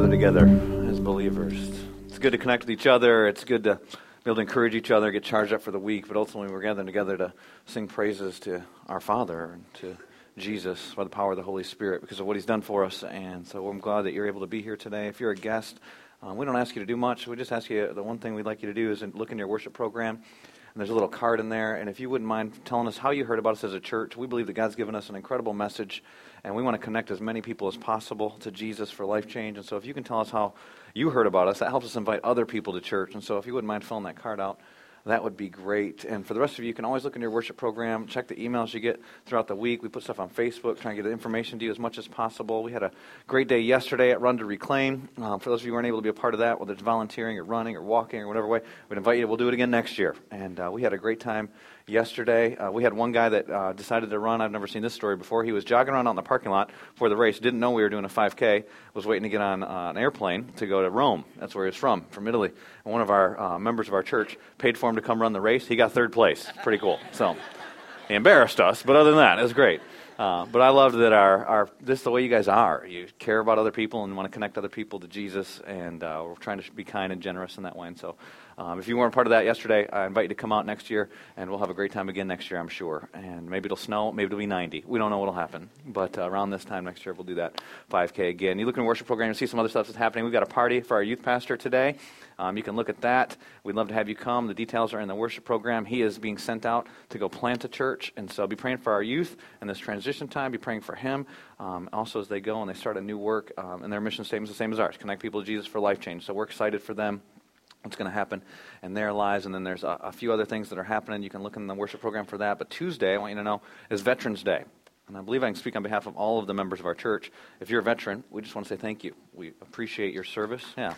gather together as believers. It's good to connect with each other. It's good to be able to encourage each other, get charged up for the week. But ultimately, we're gathering together to sing praises to our Father and to Jesus by the power of the Holy Spirit because of what He's done for us. And so I'm glad that you're able to be here today. If you're a guest, um, we don't ask you to do much. We just ask you the one thing we'd like you to do is look in your worship program. And there's a little card in there. And if you wouldn't mind telling us how you heard about us as a church, we believe that God's given us an incredible message and we want to connect as many people as possible to Jesus for life change. And so if you can tell us how you heard about us, that helps us invite other people to church. And so if you wouldn't mind filling that card out, that would be great. And for the rest of you, you can always look in your worship program, check the emails you get throughout the week. We put stuff on Facebook, trying to get information to you as much as possible. We had a great day yesterday at Run to Reclaim. Um, for those of you who weren't able to be a part of that, whether it's volunteering or running or walking or whatever way, we'd invite you. We'll do it again next year. And uh, we had a great time yesterday. Uh, we had one guy that uh, decided to run. I've never seen this story before. He was jogging around out in the parking lot for the race, didn't know we were doing a 5K, was waiting to get on uh, an airplane to go to Rome. That's where he was from, from Italy. And one of our uh, members of our church paid for him to come run the race. He got third place. Pretty cool. So he embarrassed us, but other than that, it was great. Uh, but I love that our, our this is the way you guys are. You care about other people and want to connect other people to Jesus, and uh, we're trying to be kind and generous in that way. And so um, if you weren't part of that yesterday, I invite you to come out next year, and we'll have a great time again next year, I'm sure. And maybe it'll snow, maybe it'll be 90. We don't know what'll happen, but uh, around this time next year, we'll do that 5K again. You look in the worship program, you see some other stuff that's happening. We've got a party for our youth pastor today. Um, you can look at that. We'd love to have you come. The details are in the worship program. He is being sent out to go plant a church, and so be praying for our youth in this transition time. Be praying for him. Um, also, as they go and they start a new work, um, and their mission statement is the same as ours: connect people to Jesus for life change. So we're excited for them what's going to happen in their lives. And then there's a, a, few other things that are happening. You can look in the worship program for that. But Tuesday, I want you to know, is Veterans Day. And I believe I can speak on behalf of all of the members of our church. If you're a veteran, we just want to say thank you. We appreciate your service. Yeah.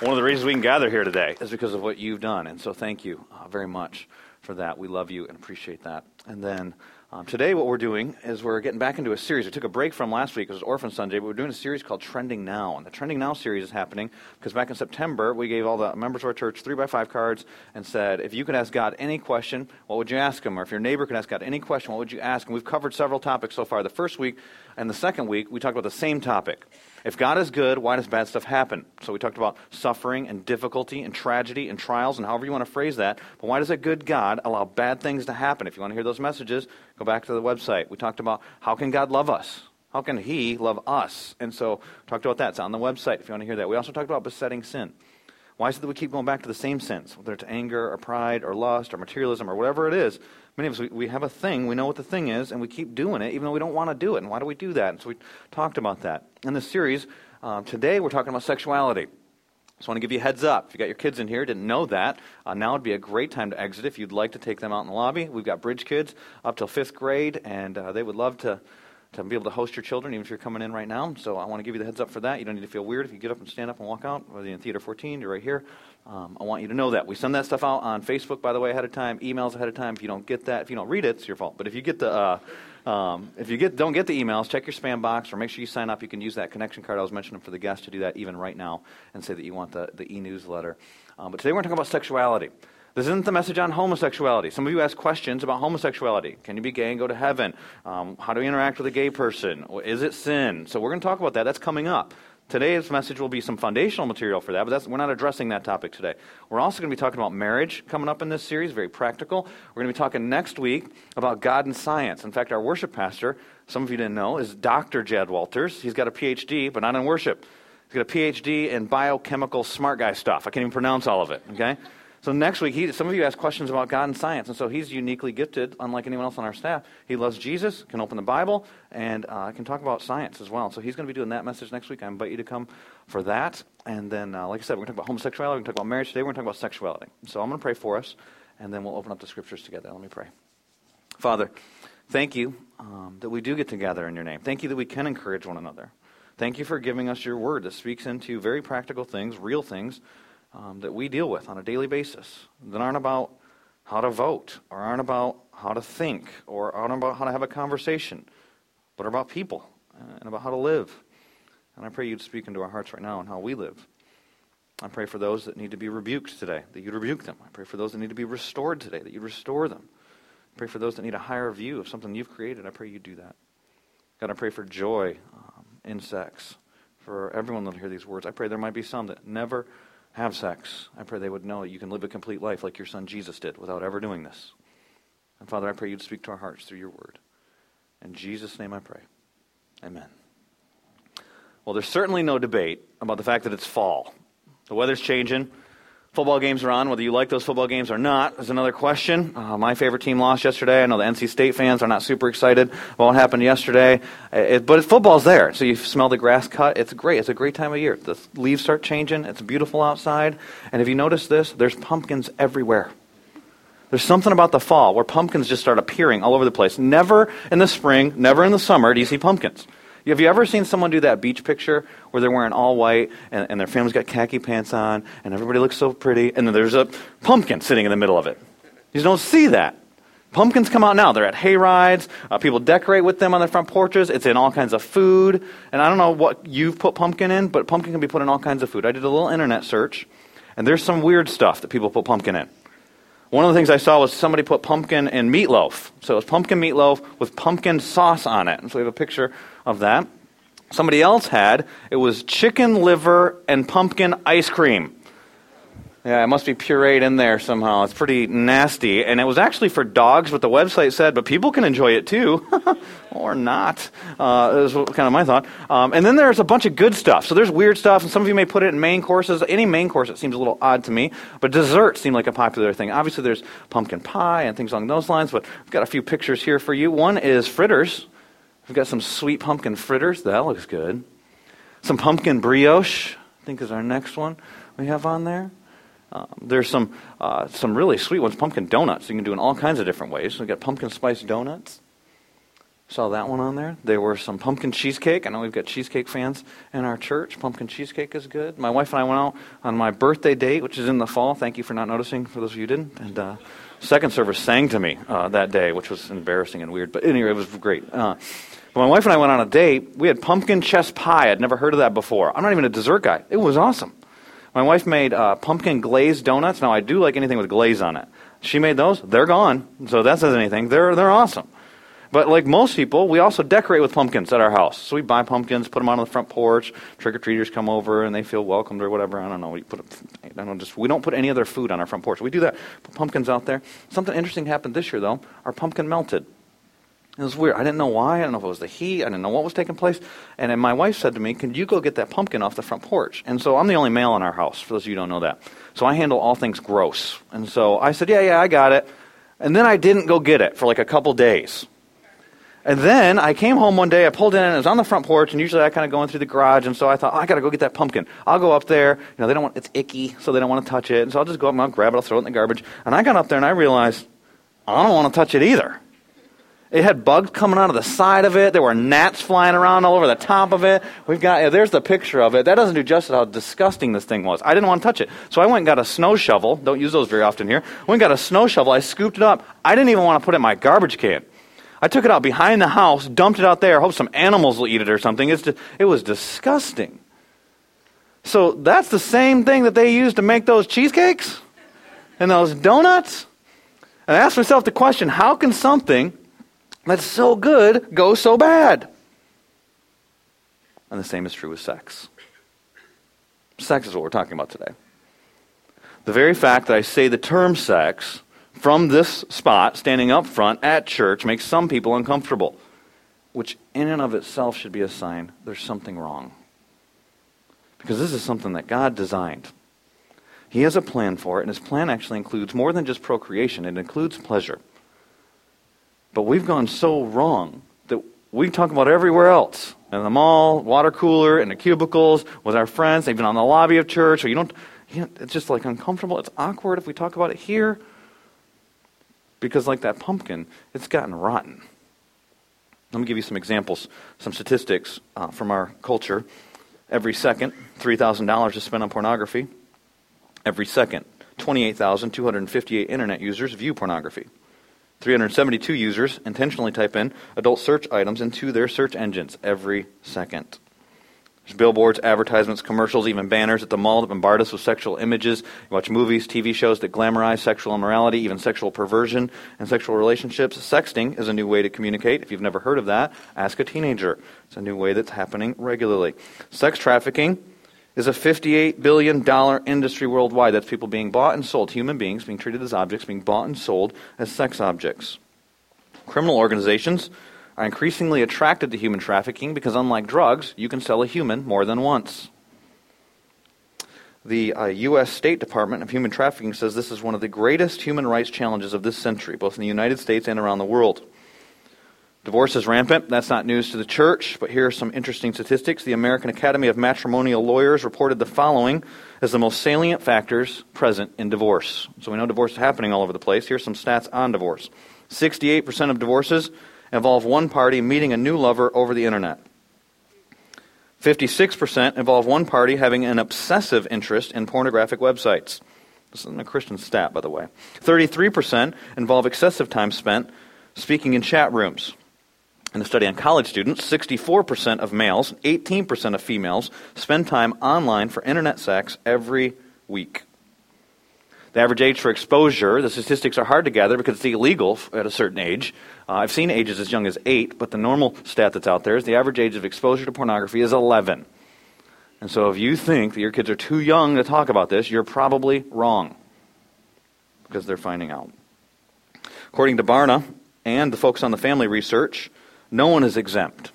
One of the reasons we can gather here today is because of what you've done. And so thank you uh, very much for that. We love you and appreciate that. And then um, today, what we're doing is we're getting back into a series. We took a break from last week, because it was Orphan Sunday, but we're doing a series called Trending Now. And the Trending Now series is happening because back in September, we gave all the members of our church three by five cards and said, if you could ask God any question, what would you ask him? Or if your neighbor could ask God any question, what would you ask? And we've covered several topics so far. The first week and the second week, we talked about the same topic. If God is good, why does bad stuff happen? So we talked about suffering and difficulty and tragedy and trials and however you want to phrase that. But why does a good God allow bad things to happen? If you want to hear those messages, go back to the website. We talked about how can God love us? How can He love us? And so talked about that. It's on the website if you want to hear that. We also talked about besetting sin. Why is it that we keep going back to the same sins, whether it's anger or pride or lust or materialism or whatever it is? Many of us, we, we have a thing, we know what the thing is, and we keep doing it even though we don't want to do it. And why do we do that? And so we talked about that. In this series, um, today we're talking about sexuality. Just want to give you a heads up. If you got your kids in here, didn't know that, uh, now would be a great time to exit if you'd like to take them out in the lobby. We've got bridge kids up till fifth grade, and uh, they would love to to be able to host your children, even if you're coming in right now. So I want to give you the heads up for that. You don't need to feel weird if you get up and stand up and walk out, whether you're in Theater 14, you're right here. Um, I want you to know that. We send that stuff out on Facebook, by the way, ahead of time, emails ahead of time. If you don't get that, if you don't read it, it's your fault. But if you get the, uh, um, if you get, don't get the emails, check your spam box or make sure you sign up. You can use that connection card I was mentioning for the guests to do that even right now and say that you want the, the e-newsletter. Um, but today we're talking about sexuality. This isn't the message on homosexuality. Some of you ask questions about homosexuality. Can you be gay and go to heaven? Um, how do we interact with a gay person? Is it sin? So we're going to talk about that. That's coming up. Today's message will be some foundational material for that, but we're not addressing that topic today. We're also going to be talking about marriage coming up in this series, very practical. We're going to be talking next week about God and science. In fact, our worship pastor, some of you didn't know, is Dr. Jed Walters. He's got a PhD, but not in worship. He's got a PhD in biochemical smart guy stuff. I can't even pronounce all of it, okay? So next week, he, some of you ask questions about God and science, and so he's uniquely gifted, unlike anyone else on our staff. He loves Jesus, can open the Bible, and uh, can talk about science as well. So he's going to be doing that message next week. I invite you to come for that. And then, uh, like I said, we're going to talk about homosexuality, we're going to talk about marriage today, we're going to talk about sexuality. So I'm going to pray for us, and then we'll open up the scriptures together. Let me pray. Father, thank you um, that we do get together in your name. Thank you that we can encourage one another. Thank you for giving us your word that speaks into very practical things, real things um, that we deal with on a daily basis that aren't about how to vote or aren't about how to think or aren't about how to have a conversation, but are about people and about how to live. And I pray you'd speak into our hearts right now on how we live. I pray for those that need to be rebuked today, that you'd rebuke them. I pray for those that need to be restored today, that you'd restore them. I pray for those that need a higher view of something you've created. I pray you do that. God, I pray for joy um, in sex for everyone that'll hear these words. I pray there might be some that never have sex. I pray they would know you can live a complete life like your son Jesus did without ever doing this. And Father, I pray you'd speak to our hearts through your word. In Jesus' name I pray. Amen. Well, there's certainly no debate about the fact that it's fall. The weather's changing. Football games are on. Whether you like those football games or not is another question. Uh, my favorite team lost yesterday. I know the NC State fans are not super excited about what happened yesterday. Uh, it, but football's there. So you smell the grass cut. It's great. It's a great time of year. The leaves start changing. It's beautiful outside. And if you notice this, there's pumpkins everywhere. There's something about the fall where pumpkins just start appearing all over the place. Never in the spring, never in the summer do you see pumpkins. Have you ever seen someone do that beach picture where they're wearing all white and, and their family's got khaki pants on and everybody looks so pretty and then there's a pumpkin sitting in the middle of it? You don't see that. Pumpkins come out now. They're at hay rides. Uh, people decorate with them on their front porches. It's in all kinds of food. And I don't know what you've put pumpkin in, but pumpkin can be put in all kinds of food. I did a little internet search, and there's some weird stuff that people put pumpkin in. One of the things I saw was somebody put pumpkin in meatloaf. So it was pumpkin meatloaf with pumpkin sauce on it. And so we have a picture of that. Somebody else had, it was chicken liver and pumpkin ice cream. Yeah, it must be pureed in there somehow. It's pretty nasty. And it was actually for dogs, what the website said, but people can enjoy it too. or not. Uh, was kind of my thought. Um, and then there's a bunch of good stuff. So there's weird stuff, and some of you may put it in main courses. Any main course, it seems a little odd to me. But desserts seem like a popular thing. Obviously, there's pumpkin pie and things along those lines, but I've got a few pictures here for you. One is fritters. We've got some sweet pumpkin fritters. That looks good. Some pumpkin brioche, I think is our next one we have on there. Um, there's some uh, some really sweet ones, pumpkin donuts. You can do in all kinds of different ways. We've got pumpkin spice donuts. Saw that one on there. There were some pumpkin cheesecake. I know we've got cheesecake fans in our church. Pumpkin cheesecake is good. My wife and I went out on my birthday date, which is in the fall. Thank you for not noticing, for those of you who didn't. And uh, second service sang to me uh, that day, which was embarrassing and weird. But anyway, it was great. Uh, my wife and I went on a date. We had pumpkin chess pie. I'd never heard of that before. I'm not even a dessert guy. It was awesome. My wife made uh, pumpkin glazed donuts. Now, I do like anything with glaze on it. She made those. They're gone. So that says anything. They're, they're awesome. But like most people, we also decorate with pumpkins at our house. So we buy pumpkins, put them on the front porch. Trick or treaters come over and they feel welcomed or whatever. I don't know. We put, I don't. Just we don't put any other food on our front porch. We do that. Put pumpkins out there. Something interesting happened this year though. Our pumpkin melted. It was weird. I didn't know why. I didn't know if it was the heat. I didn't know what was taking place. And then my wife said to me, Can you go get that pumpkin off the front porch? And so I'm the only male in our house, for those of you who don't know that. So I handle all things gross. And so I said, Yeah, yeah, I got it. And then I didn't go get it for like a couple days. And then I came home one day, I pulled in, and it was on the front porch, and usually I kind of go in through the garage, and so I thought, oh, I got to go get that pumpkin. I'll go up there. You know, they don't want, it's icky, so they don't want to touch it. And so I'll just go up and I'll grab it, I'll throw it in the garbage. And I got up there and I realized, I don't want to touch it either. It had bugs coming out of the side of it. There were gnats flying around all over the top of it. We've got yeah, there's the picture of it. That doesn't do justice how disgusting this thing was. I didn't want to touch it, so I went and got a snow shovel. Don't use those very often here. Went and got a snow shovel. I scooped it up. I didn't even want to put it in my garbage can. I took it out behind the house, dumped it out there. Hope some animals will eat it or something. It's just, it was disgusting. So that's the same thing that they used to make those cheesecakes and those donuts. And I asked myself the question: How can something that's so good go so bad. And the same is true with sex. Sex is what we're talking about today. The very fact that I say the term sex from this spot, standing up front at church, makes some people uncomfortable, which in and of itself should be a sign there's something wrong. Because this is something that God designed. He has a plan for it, and his plan actually includes more than just procreation, it includes pleasure. But we've gone so wrong that we talk about everywhere else in the mall, water cooler, in the cubicles, with our friends, even on the lobby of church. Or you don't, you know, it's just like uncomfortable. It's awkward if we talk about it here. Because, like that pumpkin, it's gotten rotten. Let me give you some examples, some statistics uh, from our culture. Every second, $3,000 is spent on pornography. Every second, 28,258 internet users view pornography. 372 users intentionally type in adult search items into their search engines every second. There's billboards, advertisements, commercials, even banners at the mall that bombard us with sexual images. You watch movies, TV shows that glamorize sexual immorality, even sexual perversion and sexual relationships. Sexting is a new way to communicate. If you've never heard of that, ask a teenager. It's a new way that's happening regularly. Sex trafficking is a $58 billion industry worldwide. That's people being bought and sold, human beings being treated as objects, being bought and sold as sex objects. Criminal organizations are increasingly attracted to human trafficking because, unlike drugs, you can sell a human more than once. The uh, U.S. State Department of Human Trafficking says this is one of the greatest human rights challenges of this century, both in the United States and around the world. Divorce is rampant. That's not news to the church, but here are some interesting statistics. The American Academy of Matrimonial Lawyers reported the following as the most salient factors present in divorce. So we know divorce is happening all over the place. Here's some stats on divorce 68% of divorces involve one party meeting a new lover over the internet. 56% involve one party having an obsessive interest in pornographic websites. This isn't a Christian stat, by the way. 33% involve excessive time spent speaking in chat rooms. In a study on college students, 64% of males, 18% of females spend time online for internet sex every week. The average age for exposure, the statistics are hard to gather because it's illegal at a certain age. Uh, I've seen ages as young as 8, but the normal stat that's out there is the average age of exposure to pornography is 11. And so if you think that your kids are too young to talk about this, you're probably wrong because they're finding out. According to Barna and the Focus on the Family research, no one is exempt.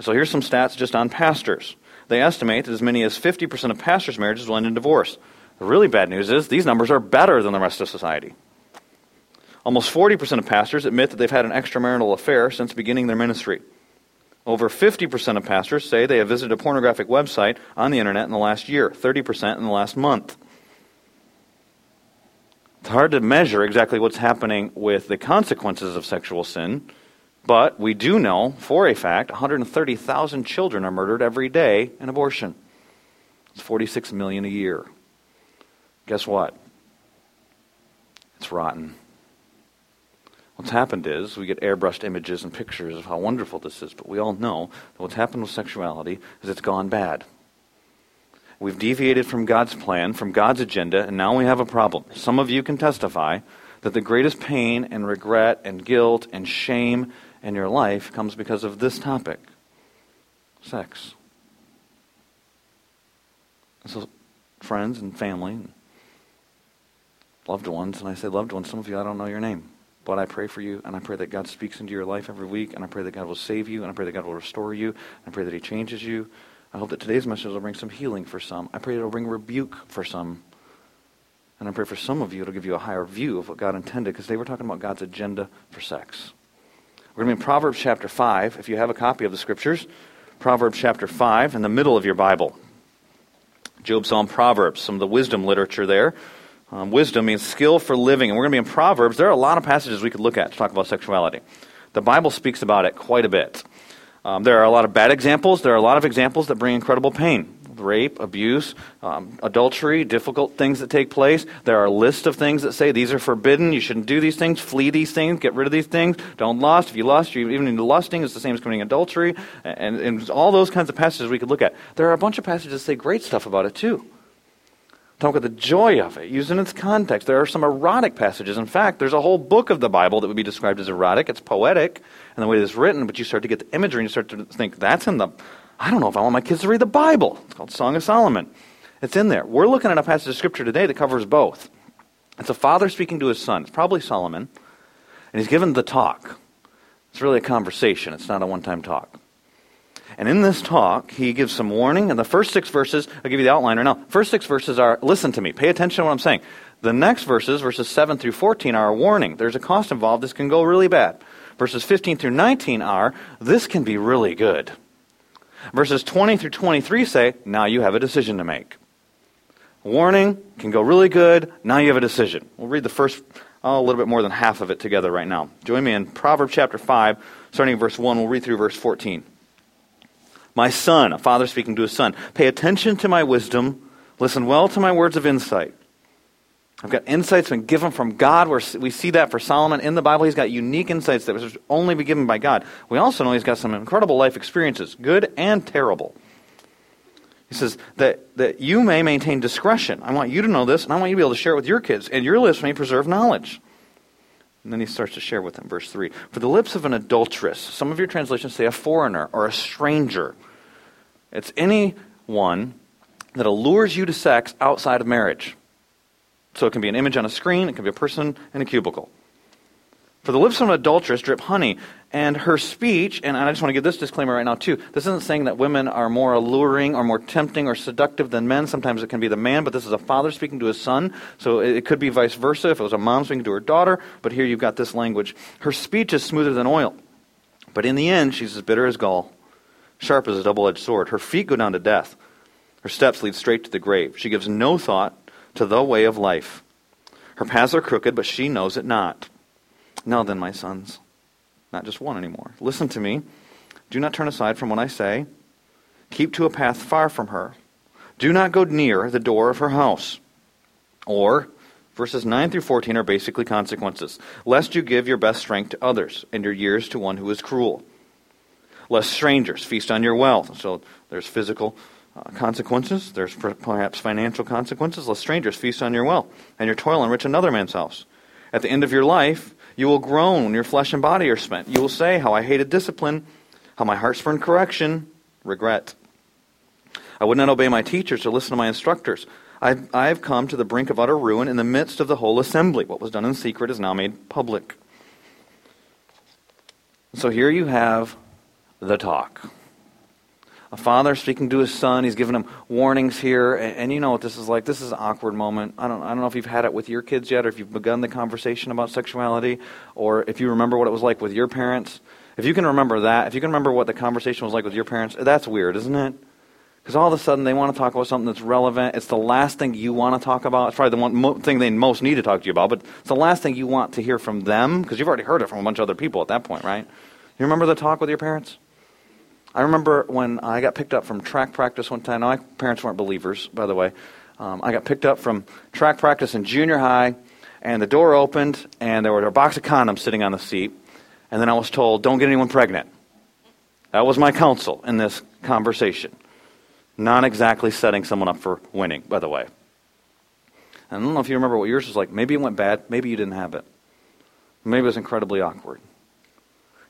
So here's some stats just on pastors. They estimate that as many as 50% of pastors' marriages will end in divorce. The really bad news is these numbers are better than the rest of society. Almost 40% of pastors admit that they've had an extramarital affair since beginning their ministry. Over 50% of pastors say they have visited a pornographic website on the internet in the last year, 30% in the last month. It's hard to measure exactly what's happening with the consequences of sexual sin, but we do know for a fact 130,000 children are murdered every day in abortion. It's 46 million a year. Guess what? It's rotten. What's happened is we get airbrushed images and pictures of how wonderful this is, but we all know that what's happened with sexuality is it's gone bad. We've deviated from God's plan, from God's agenda, and now we have a problem. Some of you can testify that the greatest pain and regret and guilt and shame in your life comes because of this topic sex. So, friends and family, loved ones, and I say loved ones, some of you I don't know your name. But I pray for you, and I pray that God speaks into your life every week, and I pray that God will save you, and I pray that God will restore you, and I pray that He changes you. I hope that today's message will bring some healing for some. I pray it'll bring rebuke for some. And I pray for some of you it'll give you a higher view of what God intended, because they were talking about God's agenda for sex. We're going to be in Proverbs chapter 5. If you have a copy of the scriptures, Proverbs chapter 5 in the middle of your Bible. Job, Psalm, Proverbs, some of the wisdom literature there. Um, wisdom means skill for living. And we're going to be in Proverbs. There are a lot of passages we could look at to talk about sexuality. The Bible speaks about it quite a bit. Um, there are a lot of bad examples. There are a lot of examples that bring incredible pain rape, abuse, um, adultery, difficult things that take place. There are lists of things that say these are forbidden. You shouldn't do these things. Flee these things. Get rid of these things. Don't lust. If you lust, you, even lusting is the same as committing adultery. And, and all those kinds of passages we could look at. There are a bunch of passages that say great stuff about it too. Talk about the joy of it, used in its context. There are some erotic passages. In fact, there's a whole book of the Bible that would be described as erotic. It's poetic in the way it's written, but you start to get the imagery and you start to think, that's in the. I don't know if I want my kids to read the Bible. It's called Song of Solomon. It's in there. We're looking at a passage of Scripture today that covers both. It's a father speaking to his son. It's probably Solomon. And he's given the talk. It's really a conversation, it's not a one time talk. And in this talk, he gives some warning. And the first six verses, I'll give you the outline right now. First six verses are listen to me, pay attention to what I'm saying. The next verses, verses 7 through 14, are a warning. There's a cost involved. This can go really bad. Verses 15 through 19 are this can be really good. Verses 20 through 23 say, now you have a decision to make. Warning can go really good. Now you have a decision. We'll read the first, oh, a little bit more than half of it together right now. Join me in Proverbs chapter 5, starting verse 1. We'll read through verse 14. My son, a father speaking to his son, pay attention to my wisdom. Listen well to my words of insight. I've got insights been given from God. Where we see that for Solomon in the Bible. He's got unique insights that was only be given by God. We also know he's got some incredible life experiences, good and terrible. He says that, that you may maintain discretion. I want you to know this, and I want you to be able to share it with your kids, and your lips may preserve knowledge. And then he starts to share with them, verse 3. For the lips of an adulteress, some of your translations say a foreigner or a stranger. It's anyone that allures you to sex outside of marriage. So it can be an image on a screen, it can be a person in a cubicle. For the lips of an adulteress drip honey, and her speech, and I just want to give this disclaimer right now too. This isn't saying that women are more alluring or more tempting or seductive than men. Sometimes it can be the man, but this is a father speaking to his son, so it could be vice versa if it was a mom speaking to her daughter. But here you've got this language. Her speech is smoother than oil, but in the end she's as bitter as gall, sharp as a double-edged sword. Her feet go down to death. Her steps lead straight to the grave. She gives no thought to the way of life. Her paths are crooked, but she knows it not. Now then, my sons not just one anymore. Listen to me. Do not turn aside from what I say. Keep to a path far from her. Do not go near the door of her house. Or, verses 9 through 14 are basically consequences. Lest you give your best strength to others, and your years to one who is cruel. Lest strangers feast on your wealth. So there's physical uh, consequences. There's perhaps financial consequences. Lest strangers feast on your wealth, and your toil enrich another man's house. At the end of your life, you will groan when your flesh and body are spent. You will say, How I hated discipline, how my heart spurned correction, regret. I would not obey my teachers or listen to my instructors. I've, I have come to the brink of utter ruin in the midst of the whole assembly. What was done in secret is now made public. So here you have the talk a father speaking to his son. He's giving him warnings here, and, and, you know what this is like. This is an awkward moment. I don't, I don't know if you've had it with your kids yet, or if you've begun the conversation about sexuality, or if you remember what it was like with your parents. If you can remember that, if you can remember what the conversation was like with your parents, that's weird, isn't it? Because all of a sudden they want to talk about something that's relevant. It's the last thing you want to talk about. It's probably the one mo- thing they most need to talk to you about, but it's the last thing you want to hear from them because you've already heard it from a bunch of other people at that point, right? You remember the talk with your parents? I remember when I got picked up from track practice one time. Now, my parents weren't believers, by the way. Um, I got picked up from track practice in junior high, and the door opened, and there was a box of condoms sitting on the seat. And then I was told, don't get anyone pregnant. That was my counsel in this conversation. Not exactly setting someone up for winning, by the way. I don't know if you remember what yours was like. Maybe it went bad. Maybe you didn't have it. Maybe it was incredibly awkward.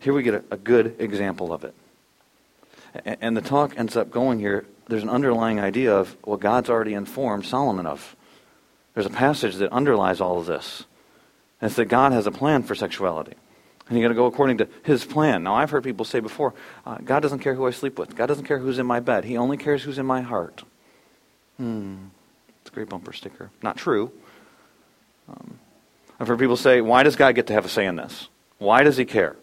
Here we get a, a good example of it. And the talk ends up going here. There's an underlying idea of what God's already informed Solomon of. There's a passage that underlies all of this. And it's that God has a plan for sexuality. And you got to go according to his plan. Now, I've heard people say before uh, God doesn't care who I sleep with, God doesn't care who's in my bed. He only cares who's in my heart. Hmm. It's a great bumper sticker. Not true. Um, I've heard people say, why does God get to have a say in this? Why does he care?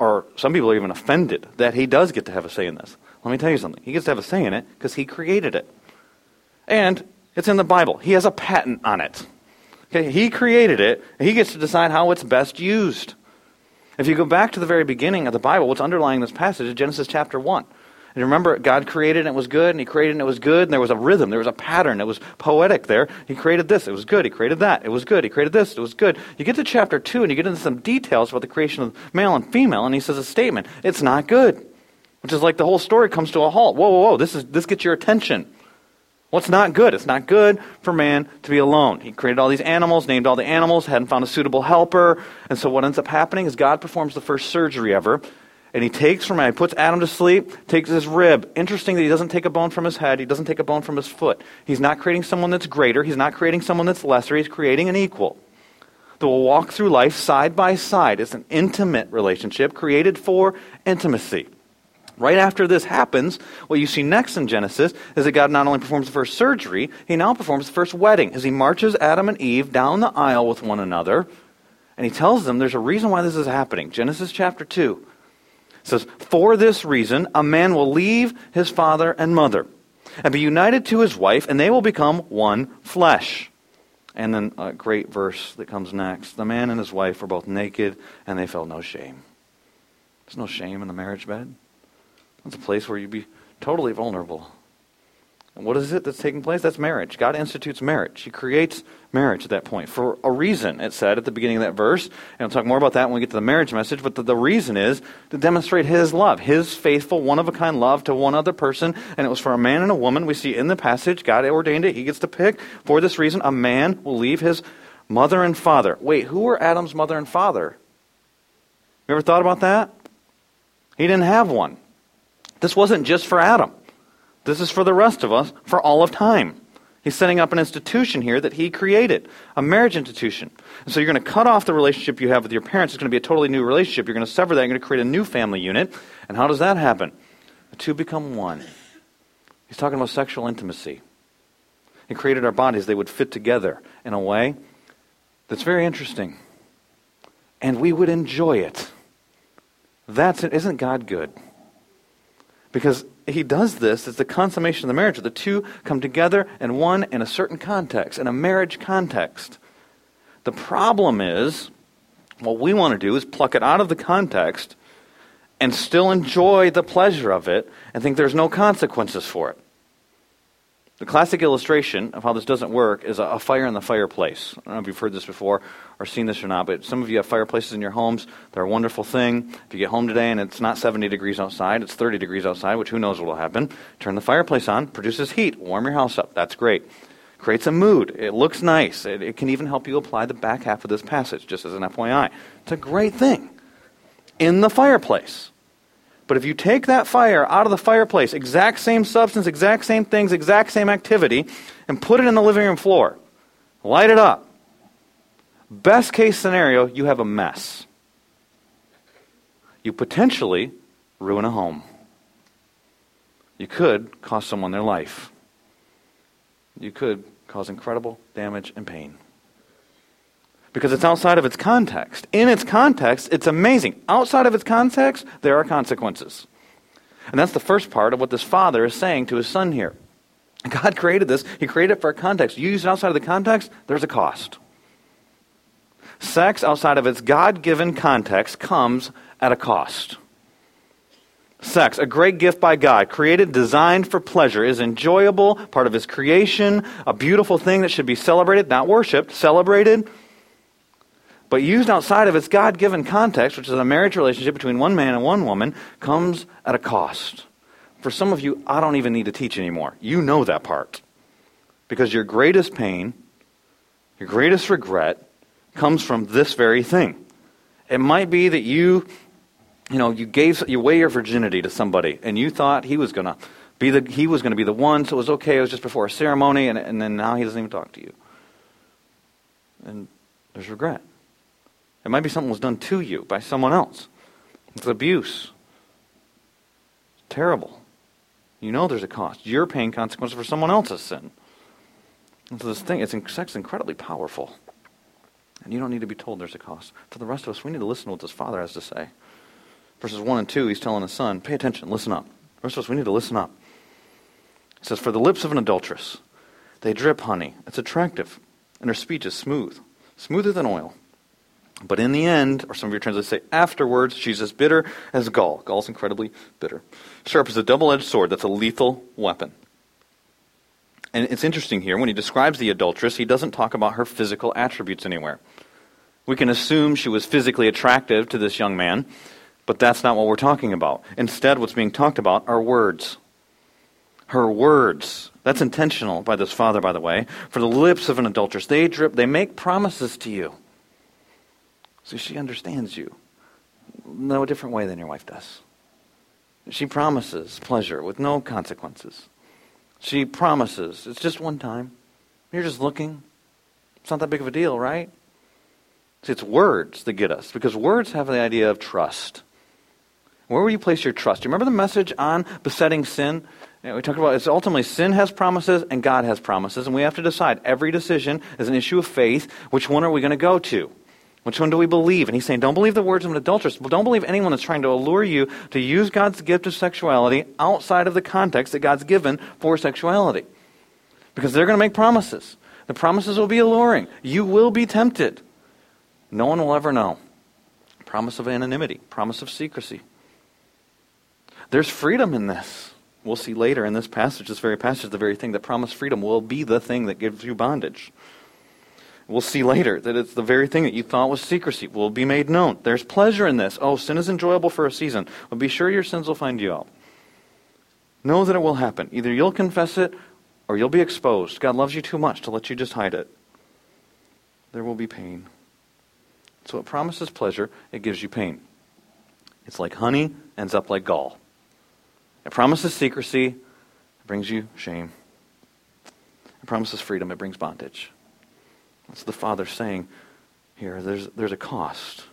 Or some people are even offended that he does get to have a say in this. Let me tell you something. He gets to have a say in it because he created it. And it's in the Bible. He has a patent on it. Okay, he created it, and he gets to decide how it's best used. If you go back to the very beginning of the Bible, what's underlying this passage is Genesis chapter 1. And remember, God created and it was good, and He created and it was good, and there was a rhythm, there was a pattern, it was poetic there. He created this, it was good. He created that, it was good. He created this, it was good. You get to chapter 2, and you get into some details about the creation of male and female, and He says a statement it's not good. Which is like the whole story comes to a halt. Whoa, whoa, whoa, this, is, this gets your attention. What's not good? It's not good for man to be alone. He created all these animals, named all the animals, hadn't found a suitable helper. And so what ends up happening is God performs the first surgery ever and he takes from Adam, puts Adam to sleep, takes his rib. Interesting that he doesn't take a bone from his head, he doesn't take a bone from his foot. He's not creating someone that's greater, he's not creating someone that's lesser, he's creating an equal. That will walk through life side by side. It's an intimate relationship created for intimacy. Right after this happens, what you see next in Genesis is that God not only performs the first surgery, he now performs the first wedding as he marches Adam and Eve down the aisle with one another. And he tells them there's a reason why this is happening. Genesis chapter 2. It says, For this reason, a man will leave his father and mother and be united to his wife, and they will become one flesh. And then a great verse that comes next. The man and his wife were both naked, and they felt no shame. There's no shame in the marriage bed. It's a place where you'd be totally vulnerable. And what is it that's taking place? That's marriage. God institutes marriage. He creates marriage at that point for a reason, it said at the beginning of that verse. And I'll talk more about that when we get to the marriage message. But the, the reason is to demonstrate His love, His faithful, one of a kind love to one other person. And it was for a man and a woman. We see in the passage, God ordained it. He gets to pick. For this reason, a man will leave his mother and father. Wait, who were Adam's mother and father? You ever thought about that? He didn't have one. This wasn't just for Adam. This is for the rest of us for all of time. He's setting up an institution here that he created, a marriage institution. And so you're going to cut off the relationship you have with your parents. It's going to be a totally new relationship. You're going to sever that. You're going to create a new family unit. And how does that happen? The two become one. He's talking about sexual intimacy. He created our bodies, they would fit together in a way that's very interesting. And we would enjoy it. That's it. Isn't God good? Because he does this, it's the consummation of the marriage. The two come together and one in a certain context, in a marriage context. The problem is, what we want to do is pluck it out of the context and still enjoy the pleasure of it and think there's no consequences for it. The classic illustration of how this doesn't work is a, fire in the fireplace. I don't know if you've heard this before or seen this or not, but some of you have fireplaces in your homes. They're a wonderful thing. If you get home today and it's not 70 degrees outside, it's 30 degrees outside, which who knows what will happen. Turn the fireplace on, produces heat, warm your house up. That's great. Creates a mood. It looks nice. It, it can even help you apply the back half of this passage, just as an FYI. It's a great thing in the fireplace. But if you take that fire out of the fireplace, exact same substance, exact same things, exact same activity, and put it in the living room floor, light it up, best case scenario, you have a mess. You potentially ruin a home. You could cost someone their life. You could cause incredible damage and pain because it's outside of its context. In its context, it's amazing. Outside of its context, there are consequences. And that's the first part of what this father is saying to his son here. God created this, He created it for a context. You use it outside of the context, there's a cost. Sex outside of its God given context comes at a cost. Sex, a great gift by God, created, designed for pleasure, is enjoyable, part of His creation, a beautiful thing that should be celebrated, not worshiped, celebrated but used outside of its God given context, which is a marriage relationship between one man and one woman, comes at a cost. For some of you, I don't even need to teach anymore. You know that part. Because your greatest pain, your greatest regret, comes from this very thing. It might be that you, you know, you gave you away your virginity to somebody, and you thought he was gonna be the he was gonna be the one, so it was okay. It was just before a ceremony, and, and then now he doesn't even talk to you. And there's regret. It might be something was done to you by someone else. It's abuse. It's terrible. You know there's a cost. You're paying consequences for someone else's sin. And so this thing, it's, sex incredibly powerful. And you don't need to be told there's a cost. For the rest of us, we need to listen to what this father has to say. Verses 1 and 2, he's telling his son, pay attention, listen up. The rest of us, we need to listen up. He says, For the lips of an adulteress, they drip honey. It's attractive, and her speech is smooth, smoother than oil. But in the end, or some of your translations say afterwards, she's as bitter as gall. Gall's incredibly bitter. Sharp as a double edged sword. That's a lethal weapon. And it's interesting here, when he describes the adulteress, he doesn't talk about her physical attributes anywhere. We can assume she was physically attractive to this young man, but that's not what we're talking about. Instead, what's being talked about are words. Her words. That's intentional by this father, by the way. For the lips of an adulteress, they drip, they make promises to you. So she understands you. No different way than your wife does. She promises pleasure with no consequences. She promises it's just one time. You're just looking. It's not that big of a deal, right? See, it's words that get us because words have the idea of trust. Where will you place your trust? You remember the message on besetting sin? We talked about it's ultimately sin has promises and God has promises, and we have to decide. Every decision is an issue of faith. Which one are we going to go to? Which one do we believe? And he's saying, don't believe the words of an adulteress. Don't believe anyone that's trying to allure you to use God's gift of sexuality outside of the context that God's given for sexuality. Because they're going to make promises. The promises will be alluring. You will be tempted. No one will ever know. Promise of anonymity, promise of secrecy. There's freedom in this. We'll see later in this passage, this very passage, the very thing that promised freedom will be the thing that gives you bondage. We'll see later that it's the very thing that you thought was secrecy will be made known. There's pleasure in this. Oh, sin is enjoyable for a season, but be sure your sins will find you out. Know that it will happen. Either you'll confess it or you'll be exposed. God loves you too much to let you just hide it. There will be pain. So it promises pleasure, it gives you pain. It's like honey, ends up like gall. It promises secrecy, it brings you shame. It promises freedom, it brings bondage. That's the Father saying here. There's, there's a cost.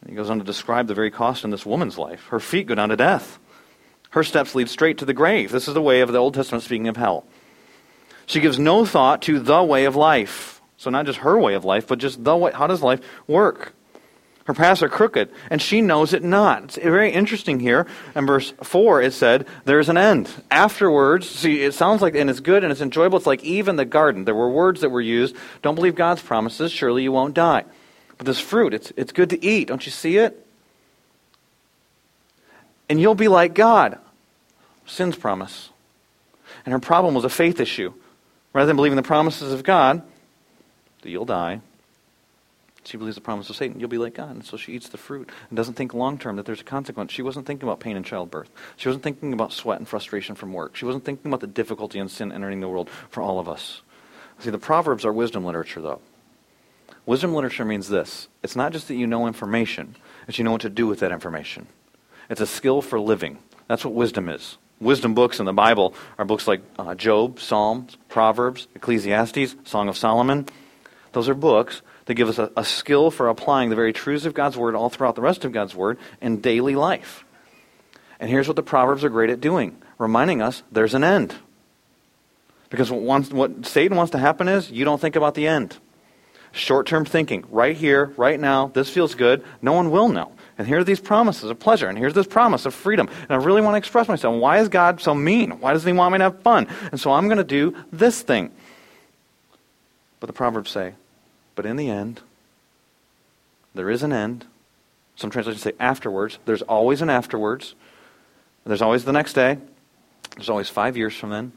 And he goes on to describe the very cost in this woman's life. Her feet go down to death. Her steps lead straight to the grave. This is the way of the Old Testament speaking of hell. She gives no thought to the way of life. So not just her way of life, but just the way. How does life work? Her paths are crooked, and she knows it not. It's very interesting here. In verse 4, it said, There's an end. Afterwards, see, it sounds like, and it's good and it's enjoyable. It's like even the garden. There were words that were used. Don't believe God's promises, surely you won't die. But this fruit, it's, it's good to eat. Don't you see it? And you'll be like God. Sin's promise. And her problem was a faith issue. Rather than believing the promises of God, that you'll die, she believes the promise of Satan. You'll be like God. And so she eats the fruit and doesn't think long term that there's a consequence. She wasn't thinking about pain in childbirth. She wasn't thinking about sweat and frustration from work. She wasn't thinking about the difficulty in sin entering the world for all of us. See, the Proverbs are wisdom literature, though. Wisdom literature means this it's not just that you know information, it's you know what to do with that information. It's a skill for living. That's what wisdom is. Wisdom books in the Bible are books like uh, Job, Psalms, Proverbs, Ecclesiastes, Song of Solomon. Those are books that give us a, a skill for applying the very truths of God's Word all throughout the rest of God's Word in daily life. And here's what the Proverbs are great at doing reminding us there's an end. Because what, wants, what Satan wants to happen is you don't think about the end. Short term thinking, right here, right now, this feels good, no one will know. And here are these promises of pleasure, and here's this promise of freedom. And I really want to express myself. Why is God so mean? Why doesn't He want me to have fun? And so I'm going to do this thing. But the Proverbs say, but in the end, there is an end. Some translations say afterwards. There's always an afterwards. There's always the next day. There's always five years from then,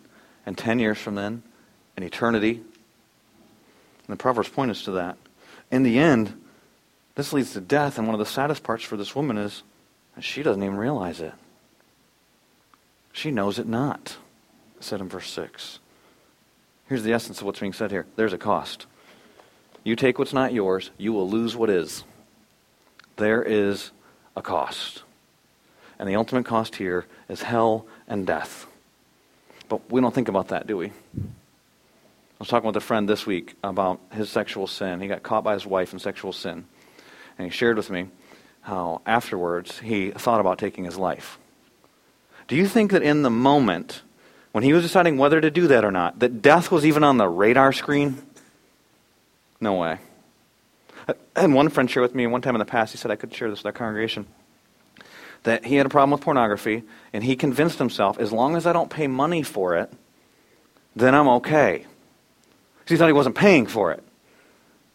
and ten years from then, and eternity. And the Proverbs point us to that. In the end, this leads to death, and one of the saddest parts for this woman is she doesn't even realize it. She knows it not, said in verse 6. Here's the essence of what's being said here there's a cost. You take what's not yours, you will lose what is. There is a cost. And the ultimate cost here is hell and death. But we don't think about that, do we? I was talking with a friend this week about his sexual sin. He got caught by his wife in sexual sin. And he shared with me how afterwards he thought about taking his life. Do you think that in the moment, when he was deciding whether to do that or not, that death was even on the radar screen? No way. And one friend shared with me one time in the past, he said I could share this with our congregation, that he had a problem with pornography, and he convinced himself, as long as I don't pay money for it, then I'm okay. He thought he wasn't paying for it.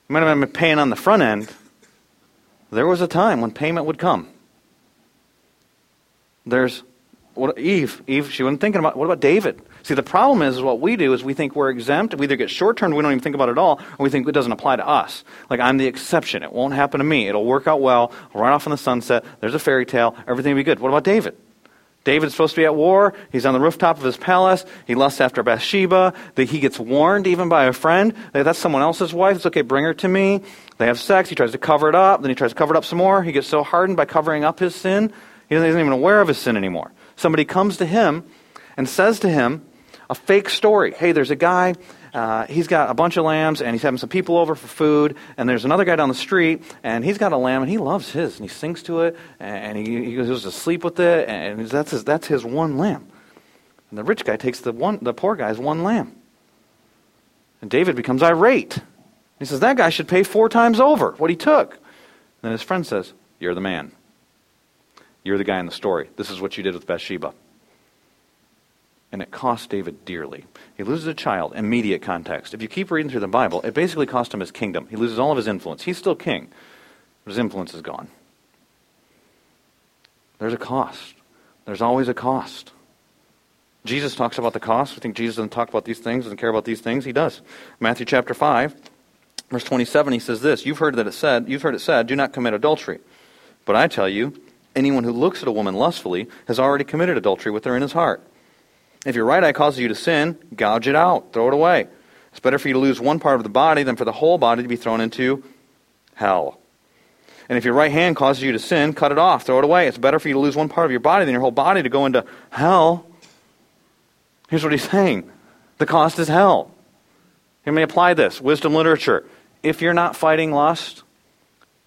He might have been paying on the front end. There was a time when payment would come. There's what, Eve. Eve, she wasn't thinking about, what about David? See, the problem is, is what we do is we think we're exempt. We either get short term, we don't even think about it at all, or we think it doesn't apply to us. Like, I'm the exception. It won't happen to me. It'll work out well. I'll run off in the sunset. There's a fairy tale. Everything will be good. What about David? David's supposed to be at war. He's on the rooftop of his palace. He lusts after Bathsheba. He gets warned even by a friend. That's someone else's wife. It's okay, bring her to me. They have sex. He tries to cover it up. Then he tries to cover it up some more. He gets so hardened by covering up his sin, he isn't even aware of his sin anymore. Somebody comes to him and says to him, a fake story. Hey, there's a guy, uh, he's got a bunch of lambs, and he's having some people over for food, and there's another guy down the street, and he's got a lamb, and he loves his, and he sings to it, and he, he goes to sleep with it, and that's his, that's his one lamb. And the rich guy takes the, one, the poor guy's one lamb. And David becomes irate. He says, That guy should pay four times over what he took. And then his friend says, You're the man. You're the guy in the story. This is what you did with Bathsheba and it cost David dearly. He loses a child, immediate context. If you keep reading through the Bible, it basically cost him his kingdom. He loses all of his influence. He's still king, but his influence is gone. There's a cost. There's always a cost. Jesus talks about the cost. We think Jesus doesn't talk about these things, doesn't care about these things. He does. Matthew chapter 5, verse 27, he says this You've heard that it said, you've heard it said, do not commit adultery. But I tell you, anyone who looks at a woman lustfully has already committed adultery with her in his heart. If your right eye causes you to sin, gouge it out, throw it away. It's better for you to lose one part of the body than for the whole body to be thrown into hell. And if your right hand causes you to sin, cut it off, throw it away. It's better for you to lose one part of your body than your whole body to go into hell. Here's what he's saying the cost is hell. You may apply this wisdom literature. If you're not fighting lust,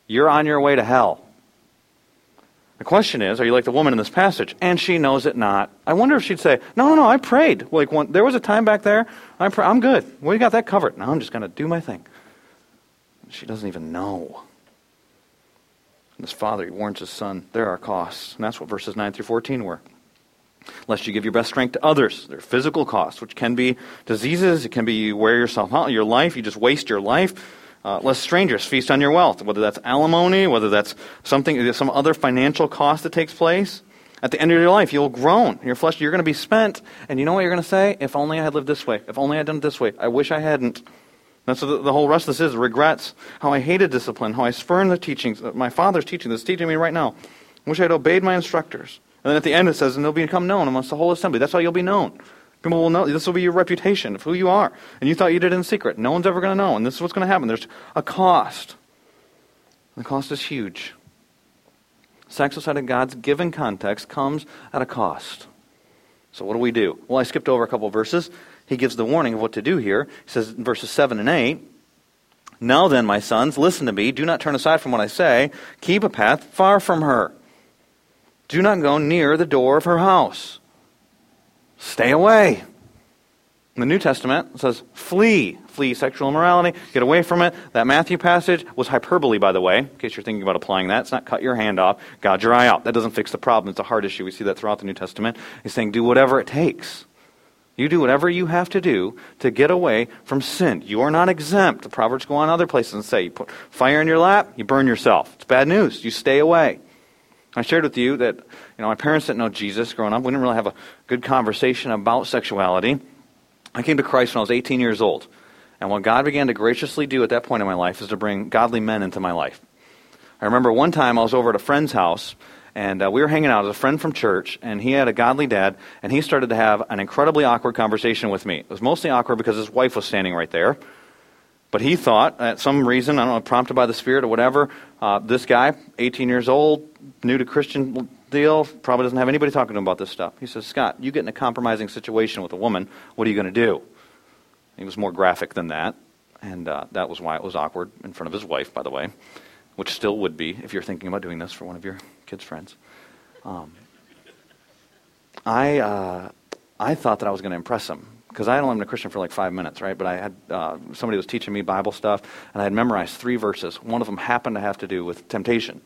you're on your way to hell. The question is, are you like the woman in this passage? And she knows it not. I wonder if she'd say, No, no, no, I prayed. Like one, there was a time back there. I pray, I'm good. We got that covered. Now I'm just going to do my thing. She doesn't even know. And this father, he warns his son, there are costs. And that's what verses 9 through 14 were. Lest you give your best strength to others. There are physical costs, which can be diseases. It can be you wear yourself out, your life. You just waste your life. Uh, lest strangers feast on your wealth, whether that's alimony, whether that's something, some other financial cost that takes place. At the end of your life, you'll groan. Your flesh, you're going to be spent. And you know what you're going to say? If only I had lived this way. If only I had done it this way. I wish I hadn't. That's what the, whole rest of this is regrets. How I hated discipline. How I spurned the teachings. My father's teaching this, teaching me right now. I wish I had obeyed my instructors. And then at the end it says, and they'll become known amongst the whole assembly. That's how you'll be known. People will know. This will be your reputation of who you are. And you thought you did it in secret. No one's ever going to know. And this is what's going to happen. There's a cost. The cost is huge. Sex outside of God's given context comes at a cost. So what do we do? Well, I skipped over a couple verses. He gives the warning of what to do here. He says in verses 7 and 8, Now then, my sons, listen to me. Do not turn aside from what I say. Keep a path far from her. Do not go near the door of her house. Stay away. The New Testament, says, flee. Flee sexual immorality. Get away from it. That Matthew passage was hyperbole, by the way, in case you're thinking about applying that. It's not cut your hand off, gouge your eye out. That doesn't fix the problem. It's a hard issue. We see that throughout the New Testament. He's saying, do whatever it takes. You do whatever you have to do to get away from sin. You are not exempt. The Proverbs go on other places and say, you put fire in your lap, you burn yourself. It's bad news. You stay away. I shared with you that you know my parents didn't know Jesus growing up. We didn't really have a good conversation about sexuality. I came to Christ when I was 18 years old. And what God began to graciously do at that point in my life is to bring godly men into my life. I remember one time I was over at a friend's house, and uh, we were hanging out as a friend from church, and he had a godly dad, and he started to have an incredibly awkward conversation with me. It was mostly awkward because his wife was standing right there. But he thought, at some reason, I don't know, prompted by the Spirit or whatever, uh, this guy, 18 years old, new to Christian deal, probably doesn't have anybody talking to him about this stuff. He says, Scott, you get in a compromising situation with a woman, what are you going to do? He was more graphic than that, and uh, that was why it was awkward in front of his wife, by the way, which still would be if you're thinking about doing this for one of your kids' friends. Um, I, uh, I thought that I was going to impress him because I had only been a Christian for like five minutes, right? But I had uh, somebody was teaching me Bible stuff, and I had memorized three verses. One of them happened to have to do with temptation.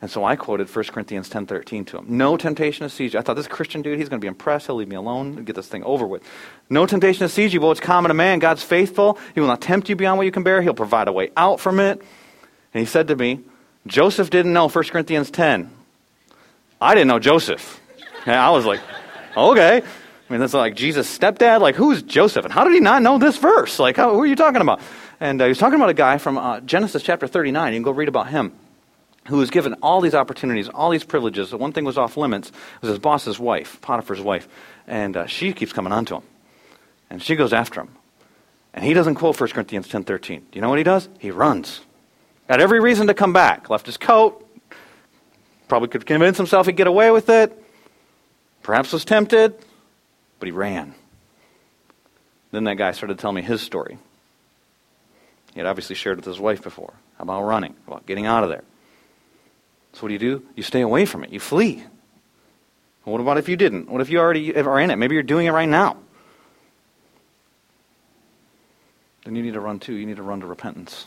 And so I quoted 1 Corinthians 10.13 to him. No temptation has seized you. I thought, this Christian dude, he's going to be impressed. He'll leave me alone get this thing over with. No temptation has seized you. Well, it's common to man. God's faithful. He will not tempt you beyond what you can bear. He'll provide a way out from it. And he said to me, Joseph didn't know 1 Corinthians 10. I didn't know Joseph. And I was like, okay. I mean, that's like Jesus' stepdad. Like, who's Joseph? And how did he not know this verse? Like, how, who are you talking about? And uh, he was talking about a guy from uh, Genesis chapter 39. You can go read about him, who was given all these opportunities, all these privileges. The one thing was off limits was his boss's wife, Potiphar's wife. And uh, she keeps coming on to him. And she goes after him. And he doesn't quote 1 Corinthians 10.13. Do you know what he does? He runs. Got every reason to come back. Left his coat. Probably could convince himself he'd get away with it. Perhaps was tempted but he ran. Then that guy started telling me his story. He had obviously shared with his wife before about running, about getting out of there. So what do you do? You stay away from it. You flee. Well, what about if you didn't? What if you already are in it? Maybe you're doing it right now. Then you need to run too. You need to run to repentance.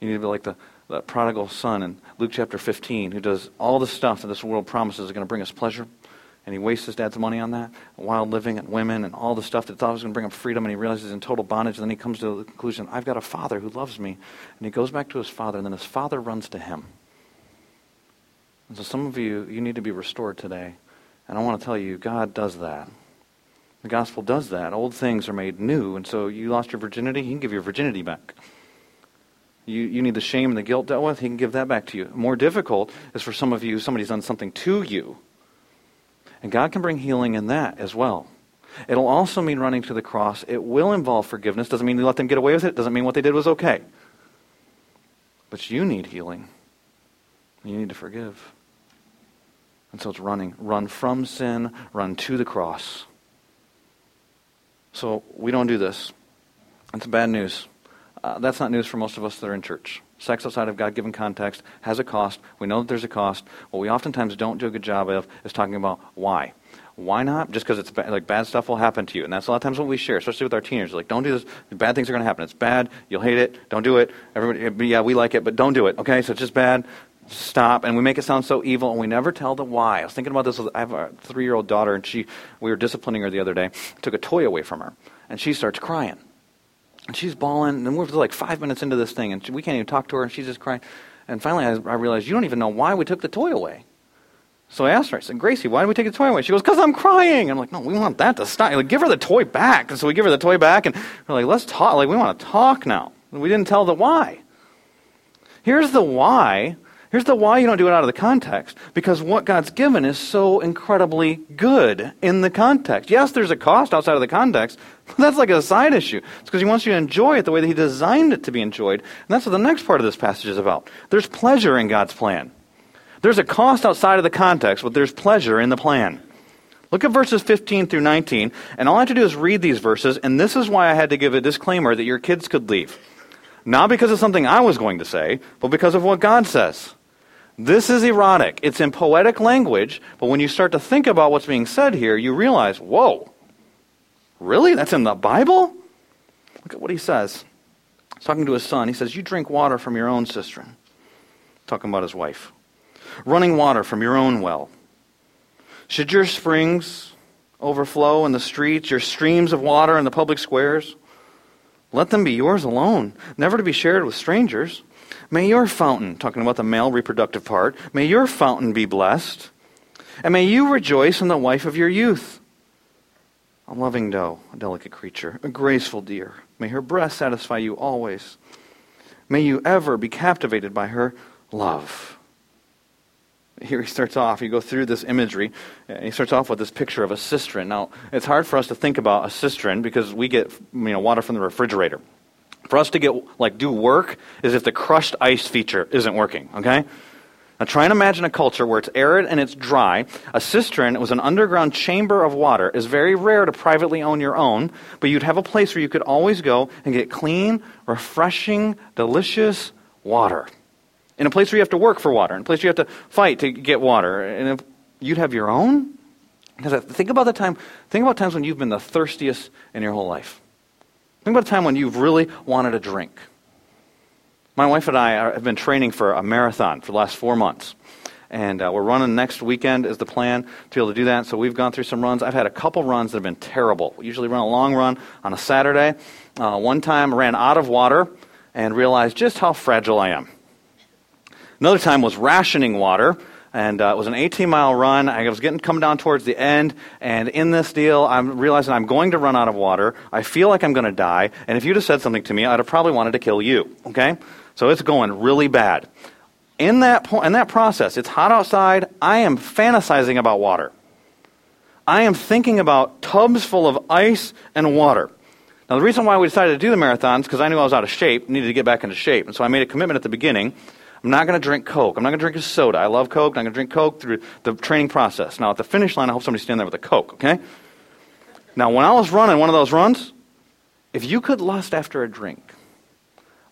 You need to be like the, the prodigal son in Luke chapter 15 who does all the stuff that this world promises is going to bring us pleasure and he wastes his dad's money on that, wild living and women and all the stuff that thought was going to bring him freedom, and he realizes he's in total bondage. And then he comes to the conclusion, I've got a father who loves me. And he goes back to his father, and then his father runs to him. And so some of you, you need to be restored today. And I want to tell you, God does that. The gospel does that. Old things are made new, and so you lost your virginity, He can give your virginity back. You, you need the shame and the guilt dealt with, He can give that back to you. More difficult is for some of you, somebody's done something to you. And God can bring healing in that as well. It'll also mean running to the cross. It will involve forgiveness. Doesn't mean you let them get away with it. Doesn't mean what they did was okay. But you need healing. You need to forgive. And so it's running. Run from sin, run to the cross. So we don't do this. It's bad news. Uh, that's not news for most of us that are in church. Sex outside of God given context has a cost. We know that there's a cost. What we oftentimes don't do a good job of is talking about why. Why not? Just because it's bad, like bad stuff will happen to you, and that's a lot of times what we share, especially with our teenagers. Like, don't do this. Bad things are going to happen. It's bad. You'll hate it. Don't do it. Everybody, eh, yeah, we like it, but don't do it. Okay, so it's just bad. Stop. And we make it sound so evil, and we never tell the why. I was thinking about this. With, I have a three-year-old daughter, and she, we were disciplining her the other day. Took a toy away from her, and she starts crying, and she's bawling. And we're like five minutes into this thing, and we can't even talk to her, and she's just crying. And finally, I, I realized you don't even know why we took the toy away. So I asked her, I said, Gracie, why did we take the toy away? She goes, because I'm crying. I'm like, no, we want that to stop. Like, give her the toy back. And so we give her the toy back, and we're like, let's talk. Like, we want to talk now. And we didn't tell the why. Here's the why. Here's the why you don't do it out of the context. Because what God's given is so incredibly good in the context. Yes, there's a cost outside of the context, that's like a side issue. It's because He wants you to enjoy it the way that He designed it to be enjoyed. And that's what the next part of this passage is about. There's pleasure in God's plan. There's a cost outside of the context, but there's pleasure in the plan. Look at verses 15 through 19, and all I have to do is read these verses, and this is why I had to give a disclaimer that your kids could leave. Not because of something I was going to say, but because of what God says. This is erotic. It's in poetic language, but when you start to think about what's being said here, you realize, whoa, really? That's in the Bible? Look at what he says. He's talking to his son. He says, You drink water from your own cistern. Talking about his wife running water from your own well? Should your springs overflow in the streets, your streams of water in the public squares? Let them be yours alone, never to be shared with strangers. May your fountain, talking about the male reproductive part, may your fountain be blessed, and may you rejoice in the wife of your youth. A loving doe, a delicate creature, a graceful deer. May her breast satisfy you always. May you ever be captivated by her love here he starts off, you go through this imagery, and he starts off with this picture of a cistern. Now, it's hard for us to think about a cistern because we get you know, water from the refrigerator. For us to get, like, do work is if the crushed ice feature isn't working, okay? Now, try and imagine a culture where it's arid and it's dry. A cistern was an underground chamber of water. is very rare to privately own your own, but you'd have a place where you could always go and get clean, refreshing, delicious water in a place where you have to work for water, in a place where you have to fight to get water, and if you'd have your own. Because think about the time. Think about times when you've been the thirstiest in your whole life. Think about a time when you've really wanted a drink. My wife and I are, have been training for a marathon for the last four months. And uh, we're running next weekend is the plan to be able to do that. So we've gone through some runs. I've had a couple runs that have been terrible. We usually run a long run on a Saturday. Uh, one time ran out of water and realized just how fragile I am. Another time was rationing water, and uh, it was an 18 mile run. I was getting come down towards the end, and in this deal, I'm realizing I'm going to run out of water. I feel like I'm going to die, and if you'd have said something to me, I'd have probably wanted to kill you. Okay, so it's going really bad. In that po- in that process, it's hot outside. I am fantasizing about water. I am thinking about tubs full of ice and water. Now, the reason why we decided to do the marathons because I knew I was out of shape, needed to get back into shape, and so I made a commitment at the beginning I'm not going to drink Coke. I'm not going to drink a soda. I love Coke. I'm going to drink Coke through the training process. Now, at the finish line, I hope somebody's standing there with a Coke, okay? Now, when I was running one of those runs, if you could lust after a drink,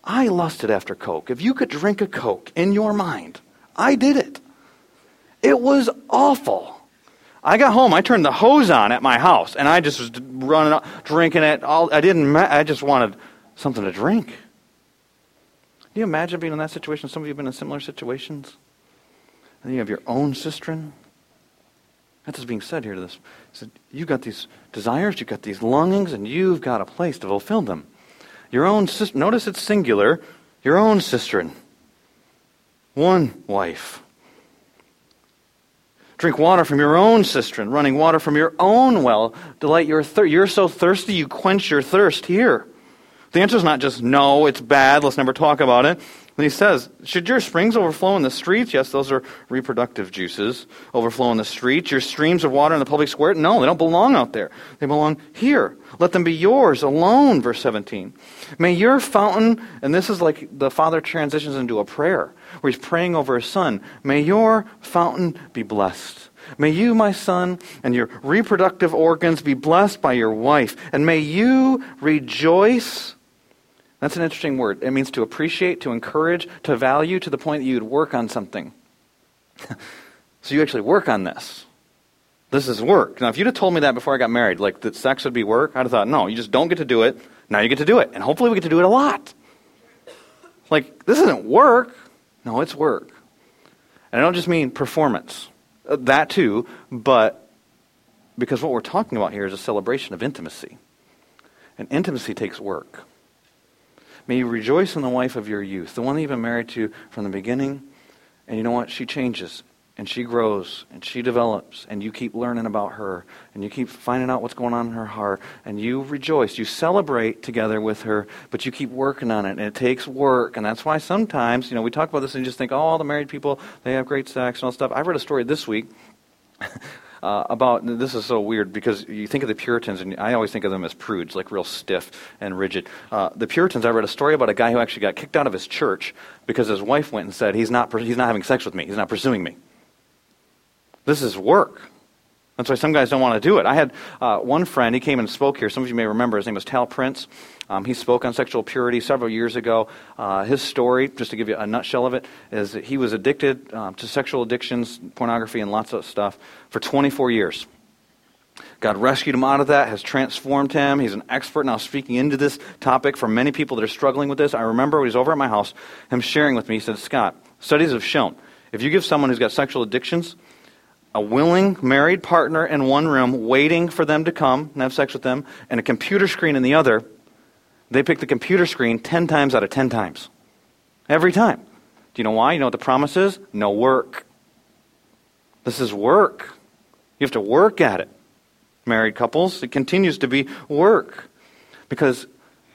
I lusted after Coke. If you could drink a Coke in your mind, I did it. It was awful. I got home, I turned the hose on at my house, and I just was running, up, drinking it. All I didn't. I just wanted something to drink. You imagine being in that situation? Some of you have been in similar situations. And you have your own cistern. That's what's being said here to this. Said, you've got these desires, you've got these longings, and you've got a place to fulfill them. Your own cistern. Notice it's singular. Your own cistern. One wife. Drink water from your own cistern, running water from your own well. Delight your thirst. You're so thirsty, you quench your thirst here. The answer is not just no, it's bad, let's never talk about it. And he says, Should your springs overflow in the streets? Yes, those are reproductive juices overflow in the streets. Your streams of water in the public square? No, they don't belong out there. They belong here. Let them be yours alone, verse 17. May your fountain, and this is like the father transitions into a prayer where he's praying over his son. May your fountain be blessed. May you, my son, and your reproductive organs be blessed by your wife, and may you rejoice. That's an interesting word. It means to appreciate, to encourage, to value to the point that you'd work on something. so you actually work on this. This is work. Now, if you'd have told me that before I got married, like that sex would be work, I'd have thought, no, you just don't get to do it. Now you get to do it. And hopefully we get to do it a lot. Like, this isn't work. No, it's work. And I don't just mean performance, uh, that too, but because what we're talking about here is a celebration of intimacy. And intimacy takes work. May you rejoice in the wife of your youth, the one that you've been married to from the beginning. And you know what? She changes and she grows and she develops and you keep learning about her and you keep finding out what's going on in her heart and you rejoice you celebrate together with her but you keep working on it and it takes work and that's why sometimes you know we talk about this and you just think oh all the married people they have great sex and all stuff i read a story this week uh, about this is so weird because you think of the Puritans, and I always think of them as prudes, like real stiff and rigid. Uh, the Puritans, I read a story about a guy who actually got kicked out of his church because his wife went and said, "He's not, he's not having sex with me. He's not pursuing me." This is work. That's why some guys don't want to do it. I had uh, one friend, he came and spoke here. Some of you may remember, his name was Tal Prince. Um, he spoke on sexual purity several years ago. Uh, his story, just to give you a nutshell of it, is that he was addicted um, to sexual addictions, pornography, and lots of stuff for 24 years. God rescued him out of that, has transformed him. He's an expert now speaking into this topic for many people that are struggling with this. I remember when he was over at my house, him sharing with me, he said, Scott, studies have shown if you give someone who's got sexual addictions a willing married partner in one room waiting for them to come and have sex with them, and a computer screen in the other, they pick the computer screen 10 times out of 10 times. Every time. Do you know why? You know what the promise is? No work. This is work. You have to work at it. Married couples, it continues to be work. Because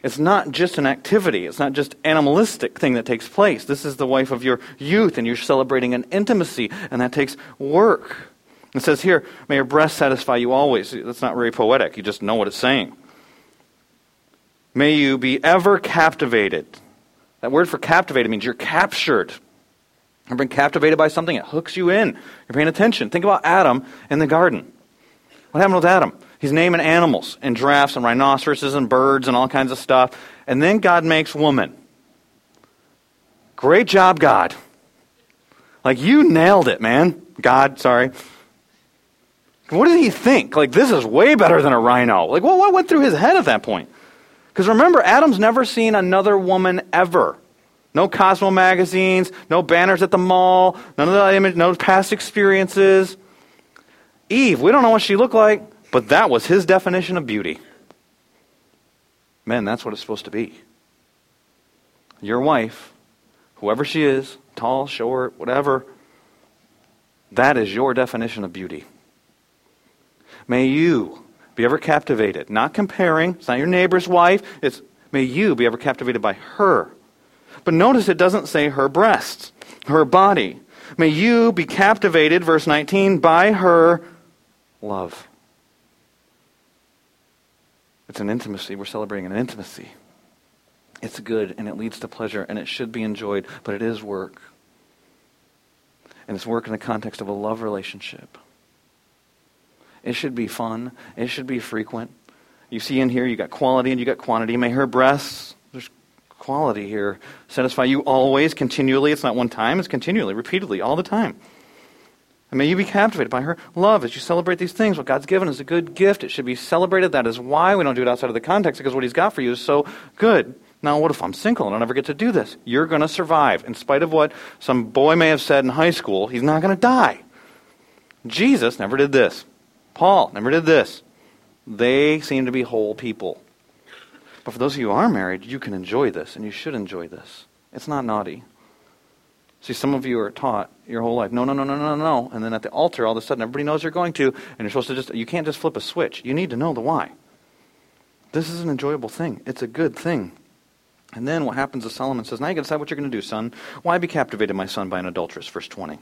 it's not just an activity, it's not just animalistic thing that takes place. This is the wife of your youth, and you're celebrating an intimacy, and that takes work. It says here, may your breast satisfy you always. That's not very poetic. You just know what it's saying. May you be ever captivated. That word for captivated means you're captured. You've been captivated by something, it hooks you in. You're paying attention. Think about Adam in the garden. What happened with Adam? He's naming animals and giraffes and rhinoceroses and birds and all kinds of stuff. And then God makes woman. Great job, God. Like, you nailed it, man. God, sorry. What did he think? Like, this is way better than a rhino. Like, what, what went through his head at that point? Because remember, Adam's never seen another woman ever. No Cosmo magazines, no banners at the mall, none of the image, no past experiences. Eve, we don't know what she looked like. But that was his definition of beauty. Men, that's what it's supposed to be. Your wife, whoever she is, tall, short, whatever, that is your definition of beauty. May you be ever captivated, not comparing, it's not your neighbor's wife, it's may you be ever captivated by her. But notice it doesn't say her breasts, her body. May you be captivated, verse 19, by her love. It's an intimacy. We're celebrating an intimacy. It's good and it leads to pleasure and it should be enjoyed, but it is work. And it's work in the context of a love relationship. It should be fun. It should be frequent. You see in here, you got quality and you got quantity. May her breasts, there's quality here, satisfy you always, continually. It's not one time, it's continually, repeatedly, all the time. And may you be captivated by her love as you celebrate these things. What God's given is a good gift. It should be celebrated. That is why we don't do it outside of the context, because what He's got for you is so good. Now, what if I'm single and I never get to do this? You're going to survive. In spite of what some boy may have said in high school, he's not going to die. Jesus never did this. Paul never did this. They seem to be whole people. But for those of you who are married, you can enjoy this, and you should enjoy this. It's not naughty. See, some of you are taught your whole life, no, no, no, no, no, no. And then at the altar, all of a sudden, everybody knows you're going to, and you're supposed to just, you can't just flip a switch. You need to know the why. This is an enjoyable thing, it's a good thing. And then what happens is Solomon says, Now you can decide what you're going to do, son. Why be captivated, my son, by an adulteress? Verse 20.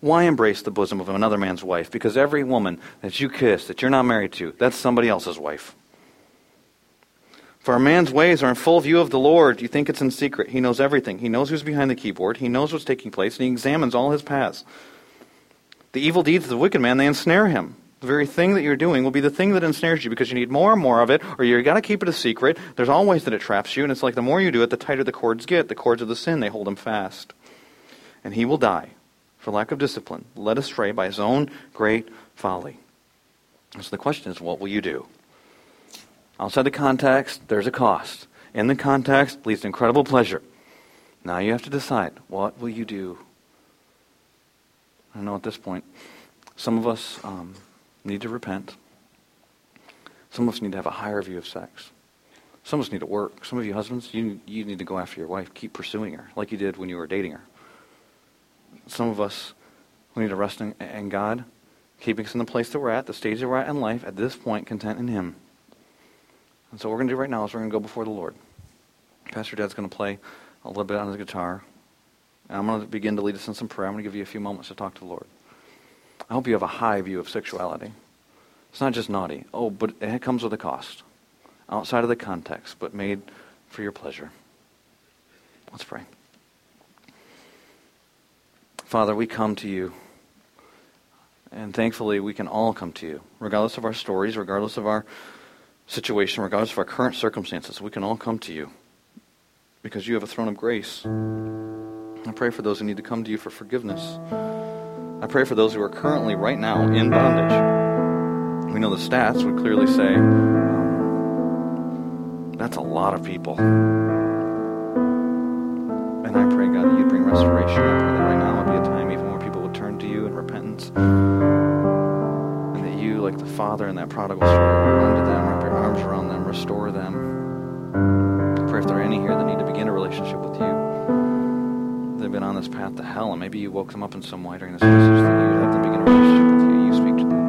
Why embrace the bosom of another man's wife? Because every woman that you kiss, that you're not married to, that's somebody else's wife. For a man's ways are in full view of the Lord. You think it's in secret. He knows everything. He knows who's behind the keyboard. He knows what's taking place, and he examines all his paths. The evil deeds of the wicked man, they ensnare him. The very thing that you're doing will be the thing that ensnares you because you need more and more of it, or you've got to keep it a secret. There's always that it traps you, and it's like the more you do it, the tighter the cords get. The cords of the sin, they hold him fast. And he will die for lack of discipline, led astray by his own great folly. So the question is, what will you do? Outside the context, there's a cost. In the context, leads to incredible pleasure. Now you have to decide, what will you do? I know at this point, some of us um, need to repent. Some of us need to have a higher view of sex. Some of us need to work. Some of you husbands, you, you need to go after your wife. Keep pursuing her like you did when you were dating her. Some of us, we need to rest in, in God, keeping us in the place that we're at, the stage that we're at in life, at this point, content in Him. And so what we're going to do right now is we're going to go before the Lord. Pastor Dad's going to play a little bit on his guitar. And I'm going to begin to lead us in some prayer. I'm going to give you a few moments to talk to the Lord. I hope you have a high view of sexuality. It's not just naughty. Oh, but it comes with a cost. Outside of the context, but made for your pleasure. Let's pray. Father, we come to you. And thankfully, we can all come to you, regardless of our stories, regardless of our situation, regardless of our current circumstances, we can all come to you because you have a throne of grace. I pray for those who need to come to you for forgiveness. I pray for those who are currently, right now, in bondage. We know the stats would clearly say um, that's a lot of people. And I pray, God, that you'd bring restoration. I pray that right now would be a time even where people would turn to you in repentance And that you, like the father in that prodigal story. Run to them, wrap your arms around them, restore them. I pray if there are any here that need to begin a relationship with you, they've been on this path to hell, and maybe you woke them up in some way during this message that you would have them begin a relationship with you. You speak to them.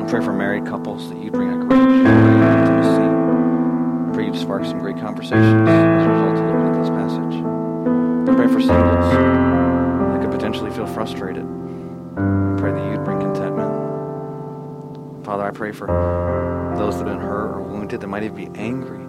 I pray for married couples that you bring a great intimacy. I pray you spark some great conversations for singles that could potentially feel frustrated. I pray that you'd bring contentment. Father, I pray for those that have been hurt or wounded that might even be angry.